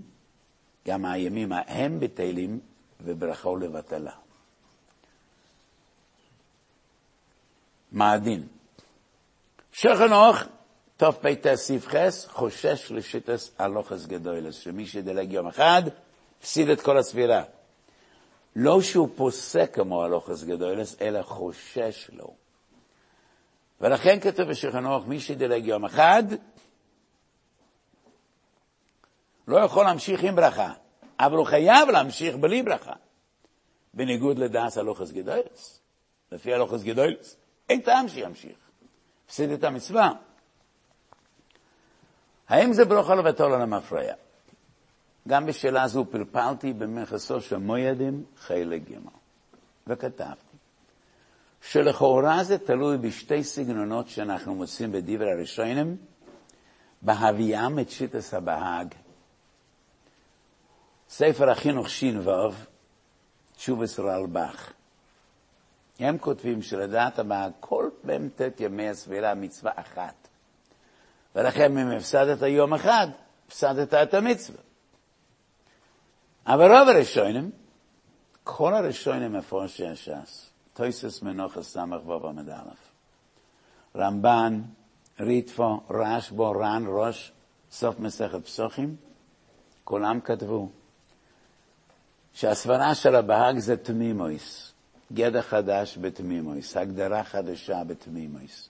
גם הימים ההם בטלים וברכו לבטלה. מה הדין? שכנוך, תפ"ט ס"ח, חושש לשיטס הלוכס גדולס, שמי שדלג יום אחד, הפסיד את כל הסבירה. לא שהוא פוסק כמו הלוכס גדולס, אלא חושש לו. ולכן כתוב בשכנוך, מי שדלג יום אחד, לא יכול להמשיך עם ברכה, אבל הוא חייב להמשיך בלי ברכה, בניגוד לדעת הלוכס גדולס. לפי הלוכס גדולס, אין טעם שימשיך. הפסיד את המצווה. האם זה ברוך לבטול על המפרע? גם בשאלה זו פלפלתי במכסו של מוידים חלק ג' וכתבתי שלכאורה זה תלוי בשתי סגנונות שאנחנו מוצאים בדברי הראשונים, בהביאם את שיטס הבהג. ספר החינוך ש"ו, תשובס רלב"ח. הם כותבים שלדעת הבאה, כל מ"ט ימי הסבירה מצווה אחת. ולכן אם הפסדת יום אחד, הפסדת את המצווה. אבל רוב הראשונים, כל הראשונים מפורשי הש"ס, טויסס מנוחה סמך וו עמד א', רמב"ן, ריטפו, רשבו, רן, ראש, סוף מסכת פסוחים, כולם כתבו שהסברה של הבהג זה תמימויס, גדע חדש בתמימויס, הגדרה חדשה בתמימויס.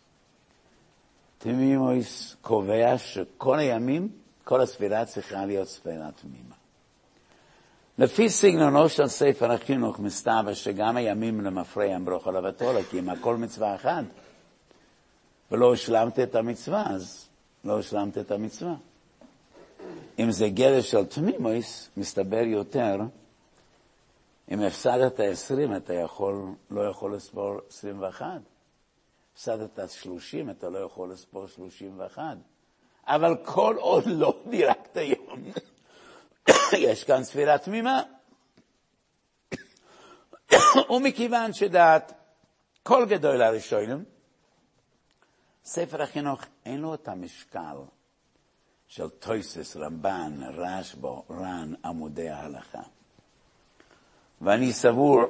תמימויס קובע שכל הימים, כל הספירה צריכה להיות ספירה תמימה. לפי סגנונו של ספר החינוך מסתבר שגם הימים למפרע הם ברוך הלבתולה, כי אם הכל מצווה אחת, ולא השלמת את המצווה, אז לא השלמת את המצווה. אם זה גדר של תמימוס, מסתבר יותר, אם הפסדת עשרים, אתה יכול, לא יכול לספור עשרים ואחת. הפסדת שלושים, אתה לא יכול לספור שלושים ואחת. אבל כל עוד לא דירקת יום, יש כאן ספירה תמימה. ומכיוון שדעת כל גדול הראשונים, ספר החינוך אין לו את המשקל של טויסס, רמב"ן, רשב"ו, ר"ן, עמודי ההלכה. ואני סבור,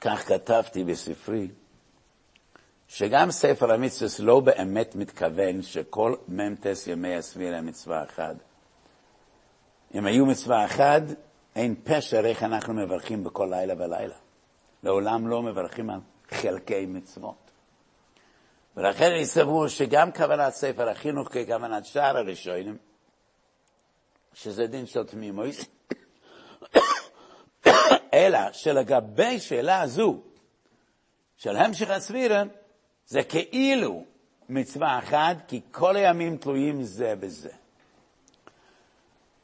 כך כתבתי בספרי, שגם ספר המצווה לא באמת מתכוון שכל מ"ט ימי הסביר הם מצווה אחת. אם היו מצווה אחת, אין פשר איך אנחנו מברכים בכל לילה ולילה. לעולם לא מברכים על חלקי מצוות. ולכן אני סבור שגם כוונת ספר החינוך ככוונת שאר הראשונים, שזה דין של תמימות, אלא שלגבי שאלה הזו של המשך הסבירה, זה כאילו מצווה אחת, כי כל הימים תלויים זה בזה.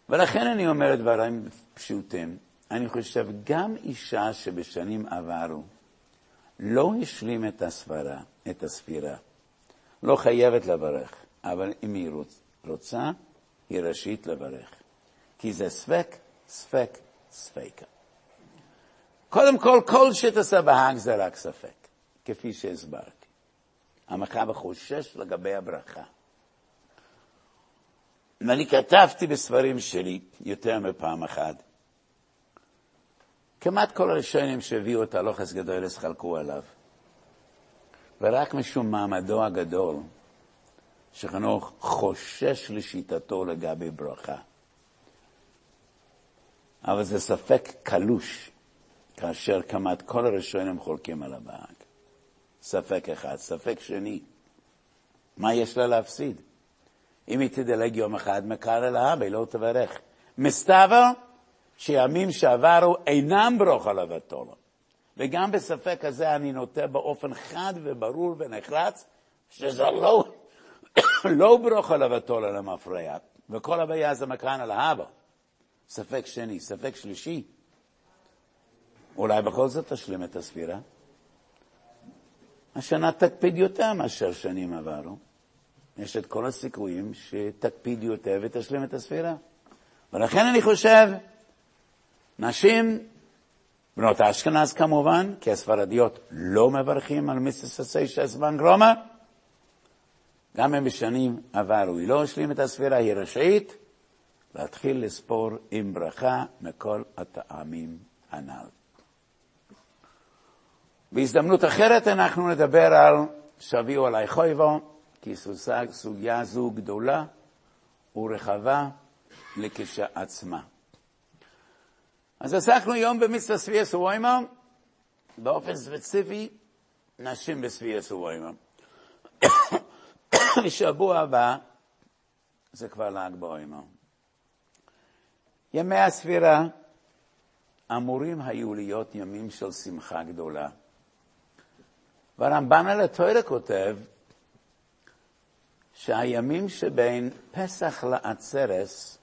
ולכן אני אומר דברים פשוטים. אני חושב, גם אישה שבשנים עברו לא השלים את הסברה, את הספירה, לא חייבת לברך, אבל אם היא רוצה, היא רשאית לברך. כי זה ספק, ספק, ספקה. קודם כל, כל שתעשה בהאג זה רק ספק, כפי שהסברתי. המחבר חושש לגבי הברכה. ואני כתבתי בספרים שלי יותר מפעם אחת. כמעט כל הראשונים שהביאו את הלוחס גדולס חלקו עליו. ורק משום מעמדו הגדול, שחנוך חושש לשיטתו לגבי ברכה. אבל זה ספק קלוש, כאשר כמעט כל הראשונים חולקים על הבאג. ספק אחד. ספק שני, מה יש לה להפסיד? אם היא תדלג יום אחד, מקר אל האבא, לא תברך. מסתבר שימים שעברו אינם ברוך על אבתולו. וגם בספק הזה אני נוטה באופן חד וברור ונחרץ, שזה לא, לא ברוך על אבתולו למפרע, וכל הבעיה זה מקרן על האבא. ספק שני, ספק שלישי, אולי בכל זאת תשלים את הספירה. השנה תקפיד יותר מאשר שנים עברו. יש את כל הסיכויים שתקפיד יותר ותשלים את הספירה. ולכן אני חושב, נשים, בנות אשכנז כמובן, כי הספרדיות לא מברכים על מיסטססי שסבן גרומא, גם אם בשנים עברו היא לא השלים את הספירה, היא רשאית להתחיל לספור עם ברכה מכל הטעמים הנ"ל. בהזדמנות אחרת אנחנו נדבר על שביעו עלי חויבו, כי סוגיה זו גדולה ורחבה לכשעצמה. אז עסקנו היום במצווה סביע סוויימה, באופן ספציפי, נשים בסביע סוויימה. בשבוע הבא, זה כבר ל"ג בעומר. ימי הספירה אמורים היו להיות ימים של שמחה גדולה. והרמב"ן על התוירה כותב שהימים שבין פסח לעצרס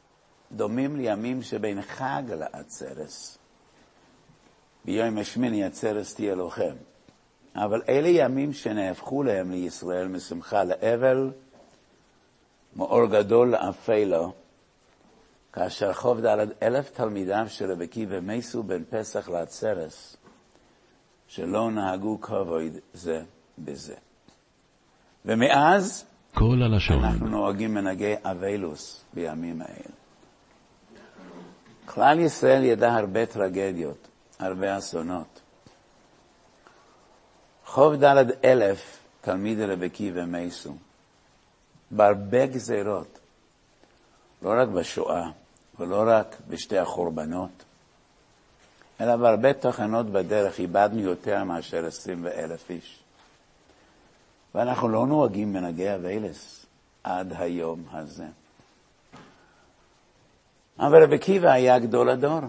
דומים לימים שבין חג לעצרס. ביום השמיני עצרס תהיה לוחם. אבל אלה ימים שנהפכו להם לישראל משמחה לאבל, מאור גדול לאפלו, כאשר חוב ד' אלף תלמידיו של רבי עקיבא מסו בין פסח לעצרס. שלא נהגו כבוד זה בזה. ומאז
כל הלשון,
אנחנו נוהגים מנהגי אבילוס בימים האלה. כלל ישראל ידע הרבה טרגדיות, הרבה אסונות. חוב ד' אלף תלמידי רבי עקיבא מייסו, בהרבה גזירות, לא רק בשואה ולא רק בשתי החורבנות, אלא בהרבה תחנות בדרך איבדנו יותר מאשר עשרים ואלף איש. ואנחנו לא נוהגים מנהגי אביילס עד היום הזה. אבל רבי עקיבא היה גדול הדור.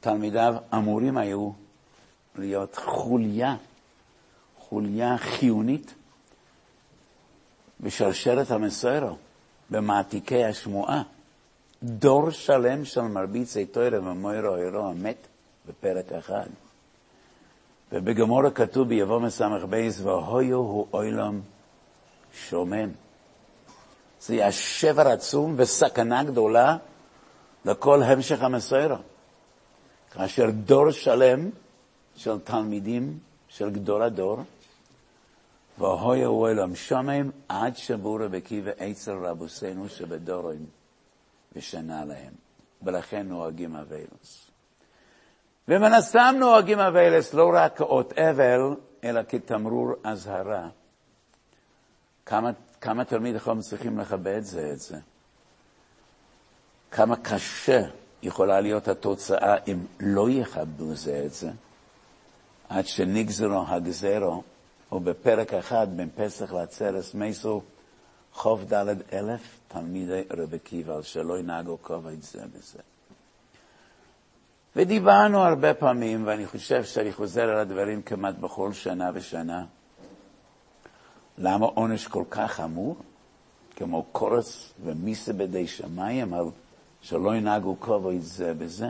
תלמידיו אמורים היו להיות חוליה, חוליה חיונית בשרשרת המסוירו, במעתיקי השמועה. דור שלם של מרביצי תוירה ומוירו אירו המת בפרק אחד. ובגמורה כתוב ביבוא מסמך בייס, והויו הוא אוילם שומם. זה היה שבר עצום וסכנה גדולה לכל המשך המסוירו. כאשר דור שלם של תלמידים של גדול הדור, והויו הוא אוילם שומם עד שבו רבי עקיבא אצל רבוסינו שבדורים ושנה להם. ולכן נוהגים אבילוס. ומן הסתם נוהגים אבילס לא רק כאות אבל, אלא כתמרור אזהרה. כמה, כמה תלמיד חכם צריכים לכבד זה את זה. כמה קשה יכולה להיות התוצאה אם לא יכבדו זה את זה, עד שנגזרו הגזרו, ובפרק אחד בין פסח לעצרס מסו חוב ד' אלף תלמידי רבי עקיבא, שלא ינהגו כובד זה בזה. ודיברנו הרבה פעמים, ואני חושב שאני חוזר על הדברים כמעט בכל שנה ושנה. למה עונש כל כך חמור, כמו קורס ומיסה בידי שמיים, על שלא ינהגו כובד זה בזה?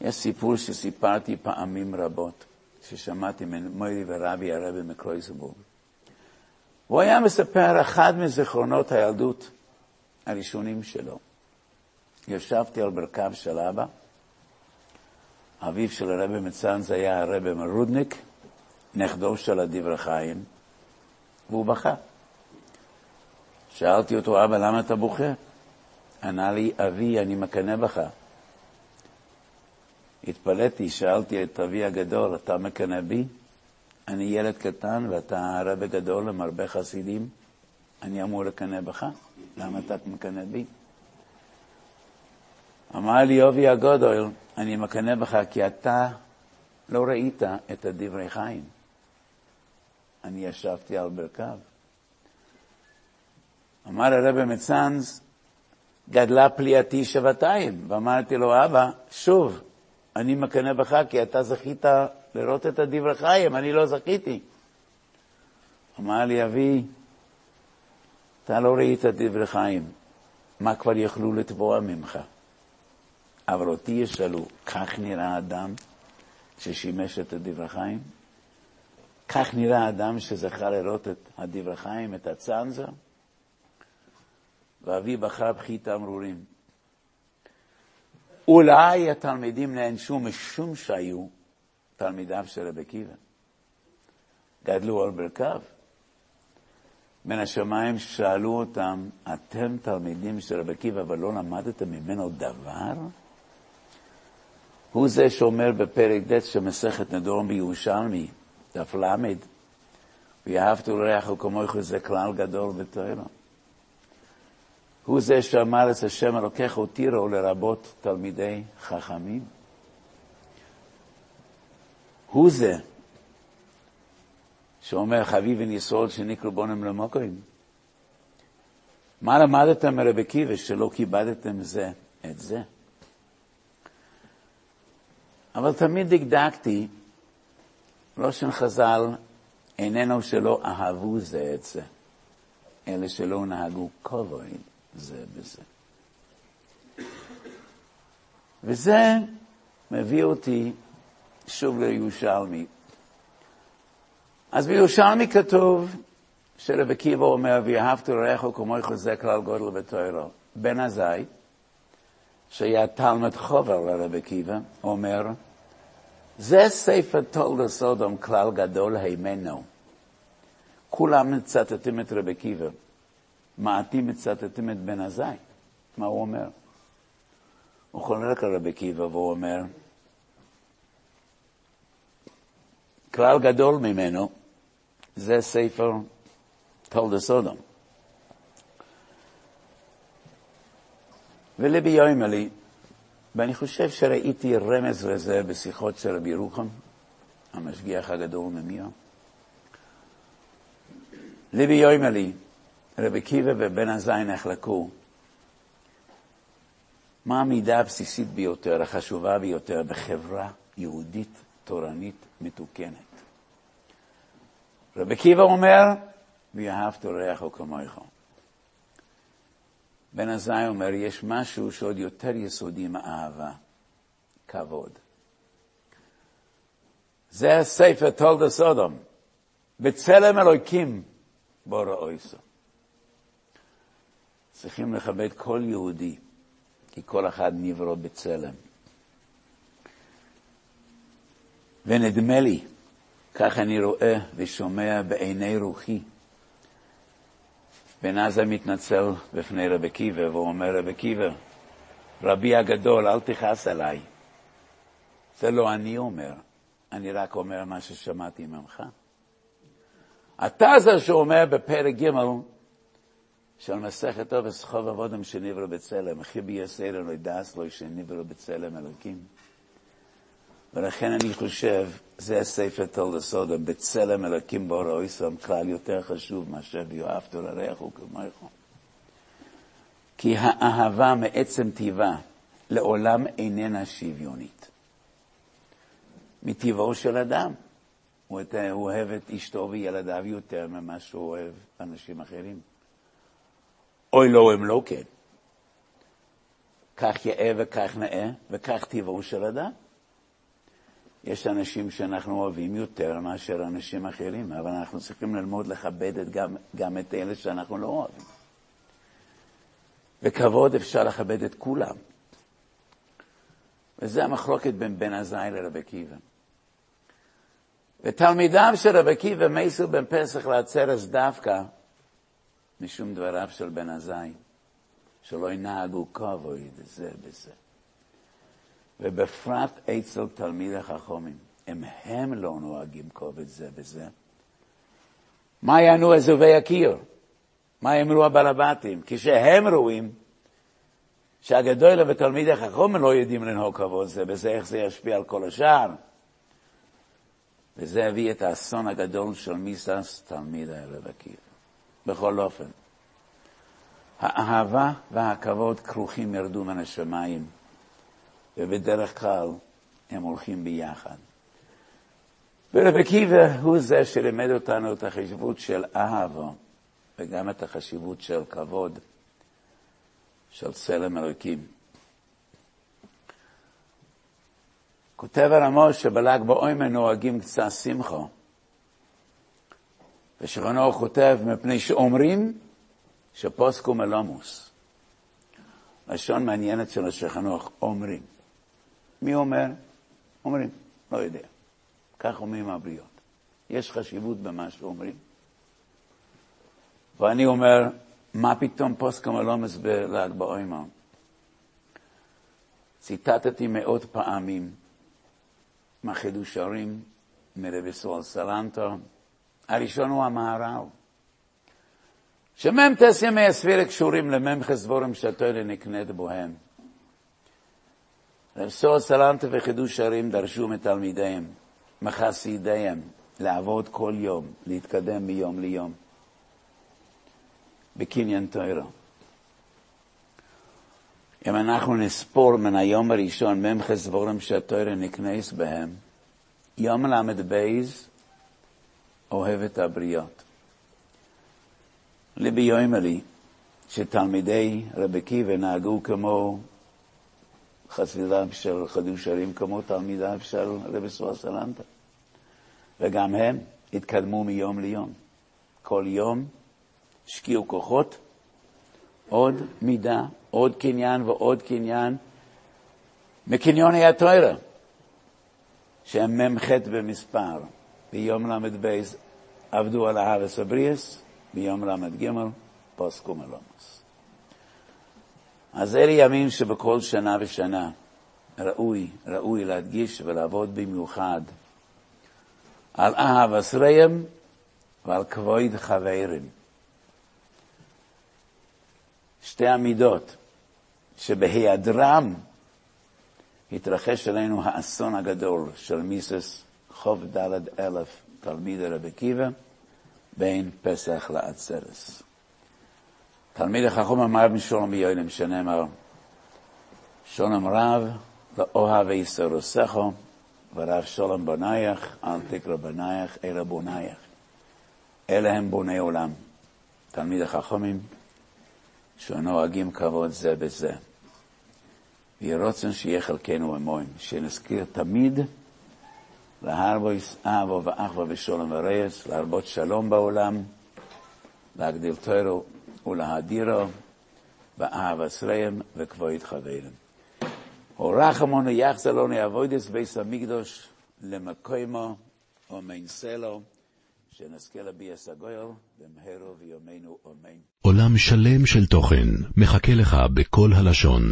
יש סיפור שסיפרתי פעמים רבות, ששמעתי ממורי ורבי הרבי מקרויזבורג. הוא היה מספר אחד מזיכרונות הילדות הראשונים שלו. ישבתי על ברכיו של אבא, אביו של הרבי מצאנז היה הרבי מרודניק, נכדו של הדברי חיים, והוא בכה. שאלתי אותו, אבא, למה אתה בוכה? ענה לי, אבי, אני מקנא בך. התפלאתי, שאלתי את אבי הגדול, אתה מקנא בי? אני ילד קטן ואתה רבי גדול עם הרבה חסידים, אני אמור לקנא בך? למה אתה מקנא בי? אמר לי אובי הגדול, אני מקנא בך כי אתה לא ראית את הדברי חיים. אני ישבתי על ברכיו. אמר הרבי מצאנז, גדלה פליאתי שבעתיים, ואמרתי לו, אבא, שוב, אני מקנא בך כי אתה זכית לראות את הדברי חיים, אני לא זכיתי. אמר לי, אבי, אתה לא ראית את דברי חיים, מה כבר יכלו לתבוע ממך? אבל אותי ישאלו, כך נראה אדם ששימש את הדברי חיים? כך נראה אדם שזכה לראות את הדברי חיים, את הצאנזה? ואבי בחר בכי תמרורים. אולי התלמידים נענשו משום שהיו תלמידיו של רבי עקיבא. גדלו על ברכיו. מן השמיים שאלו אותם, אתם תלמידים של רבי עקיבא ולא למדתם ממנו דבר? הוא זה שאומר בפרק ד' של מסכת נדורם בירושלמי, דף ל', ואהבת לרעך וכמוך זה כלל גדול בתוירו. הוא זה שאמר את השם אלוקיך הותירו לרבות תלמידי חכמים. הוא זה שאומר חביב וניסוד שנקראו בונם למוקרים. מה למדתם מרבי עקיבא שלא כיבדתם זה את זה? אבל תמיד דקדקתי, ראשון חז"ל איננו שלא אהבו זה את זה, אלא שלא נהגו כבוד זה בזה. וזה מביא אותי שוב לירושלמי. אז בירושלמי כתוב שרבי עקיבא אומר, ואהבת לרעך וכמוך זה כלל גודל בתוירו. בן עזאי, שהיה תלמד חובר לרבי עקיבא, אומר, זה ספר תולדות סודום, כלל גדול הימנו. כולם מצטטים את רבי עקיבא, מעטים מצטטים את בן עזאי. מה הוא אומר? הוא חולק על רבי עקיבא והוא אומר, כלל גדול ממנו זה ספר תולדות סודום. ולבי יוימלי, ואני חושב שראיתי רמז לזה בשיחות של רבי ירוחם, המשגיח הגדול ממיר. ליבי יוימלי, רבי קיבה ובן עזאי נחלקו. מה המידה הבסיסית ביותר, החשובה ביותר בחברה יהודית תורנית מתוקנת? רבי קיבה אומר, ואהבת רעך כמוך. בן עזאי אומר, יש משהו שעוד יותר יסודי מאהבה, כבוד. זה הספר תולדות סודום, בצלם אלוקים בורא אויסו. צריכים לכבד כל יהודי, כי כל אחד נברא בצלם. ונדמה לי, כך אני רואה ושומע בעיני רוחי, בן עזה מתנצל בפני רבי עקיבא, והוא אומר, רבי עקיבא, רבי הגדול, אל תכעס עליי. זה לא אני אומר, אני רק אומר מה ששמעתי ממך. אתה זה שאומר בפרק ג' של מסכת טוב וסחוב עבודם שנברא בצלם, אחי בייסר לא ידעס לו שנברא בצלם אלוקים. ולכן אני חושב, זה הספר תולדות סודום, בצלם אלוקים בורא אויסום, כלל יותר חשוב מאשר ויואבת לרעך וכמוך. כי האהבה מעצם טיבה לעולם איננה שוויונית. מטבעו של אדם. הוא אוהב את אשתו וילדיו יותר ממה שהוא אוהב אנשים אחרים. אוי לא, הם לא כן. כך יאה וכך נאה, וכך טבעו של אדם. יש אנשים שאנחנו אוהבים יותר מאשר אנשים אחרים, אבל אנחנו צריכים ללמוד לכבד את גם, גם את אלה שאנחנו לא אוהבים. בכבוד אפשר לכבד את כולם. וזה המחלוקת בין בן עזאי לרבי עקיבא. ותלמידיו של רבי עקיבא מסו בן פסח לעצרס דווקא משום דבריו של בן עזאי, שלא ינהגו כבוד זה בזה. ובפרט אצל תלמיד החכמים, אם הם לא נוהגים כובד זה בזה, מה יענו עזובי הקיר? מה יאמרו הבלבטים? כשהם רואים שהגדול ותלמיד החכמים לא יודעים לנהוג כבוד זה בזה, איך זה ישפיע על כל השאר? וזה הביא את האסון הגדול של מיסס, תלמיד הערב עקיבא. בכל אופן, האהבה והכבוד כרוכים ירדו מן השמיים. ובדרך כלל הם הולכים ביחד. ורבי עקיבא הוא זה שלימד אותנו את החשיבות של אהבה וגם את החשיבות של כבוד, של צלם אלוקים. כותב הרמוש שבל"ג בעומר נוהגים קצת שמחה, ושכנו כותב מפני שאומרים שפוסקו מלומוס. לשון מעניינת של השכנוך, אומרים. מי אומר? אומרים, לא יודע. כך אומרים הבריות. יש חשיבות במה שאומרים. ואני אומר, מה פתאום פוסקם הלומס בל"ג בעומר? ציטטתי מאות פעמים מהחידוש הרים מרבי סואל סלנטו. הראשון הוא המהר"ל. שמ"ם טס ימי הספירה קשורים למ"ם חסבורם שהתוירה נקנית בוהם. רב סור סלנטה וחידוש הרים דרשו מתלמידיהם, מחסידיהם, לעבוד כל יום, להתקדם מיום ליום, בקניין תוירה. אם אנחנו נספור מן היום הראשון, מ"ם חסבורם שהתוירה נקנס בהם, יום ל"ב אוהב את הבריות. ליבי יאמר שתלמידי רבי עקיבא נהגו כמו חסידיו של חידוש הרים כמו תלמידיו של רבי סואר סלנטה. וגם הם התקדמו מיום ליום. כל יום השקיעו כוחות, עוד מידה, עוד קניין ועוד קניין מקניוני התוירה, שהם מ"ח במספר. ביום ל"ב עבדו על הארץ הבריאס, ביום ל"ג פוסקו מלומוס. אז אלה ימים שבכל שנה ושנה ראוי, ראוי להדגיש ולעבוד במיוחד על אהב אסריהם ועל כבוד חברים. שתי המידות שבהיעדרם התרחש עלינו האסון הגדול של מיסס חוב ד' אלף תלמיד רבי עקיבא בין פסח לעצרס. תלמיד החכום אמר משולם ביולם שנאמר, שולם רב לאוהב יסרוסךו ורב שולם בנייך, אל תקרא בנייך, אלא בונייך. אלה הם בוני עולם. תלמיד החכמים שנוהגים כבוד זה בזה. ויהי רוצן שיהיה חלקנו עמוים, שנזכיר תמיד להרבויס אבו ואחווה ושולם ורייס, להרבות שלום בעולם, להגדיל תוירו ולהדירו, באהב אסריהם וכבוד חברים. ורחמונו יחזלונו אבוידס ביס המקדוש למקוימו ומיינסלו, שנזכה לביאס הגויר במהרו ויומנו אמן.
עולם שלם של תוכן מחכה לך בכל הלשון,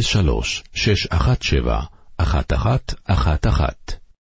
03 617 1111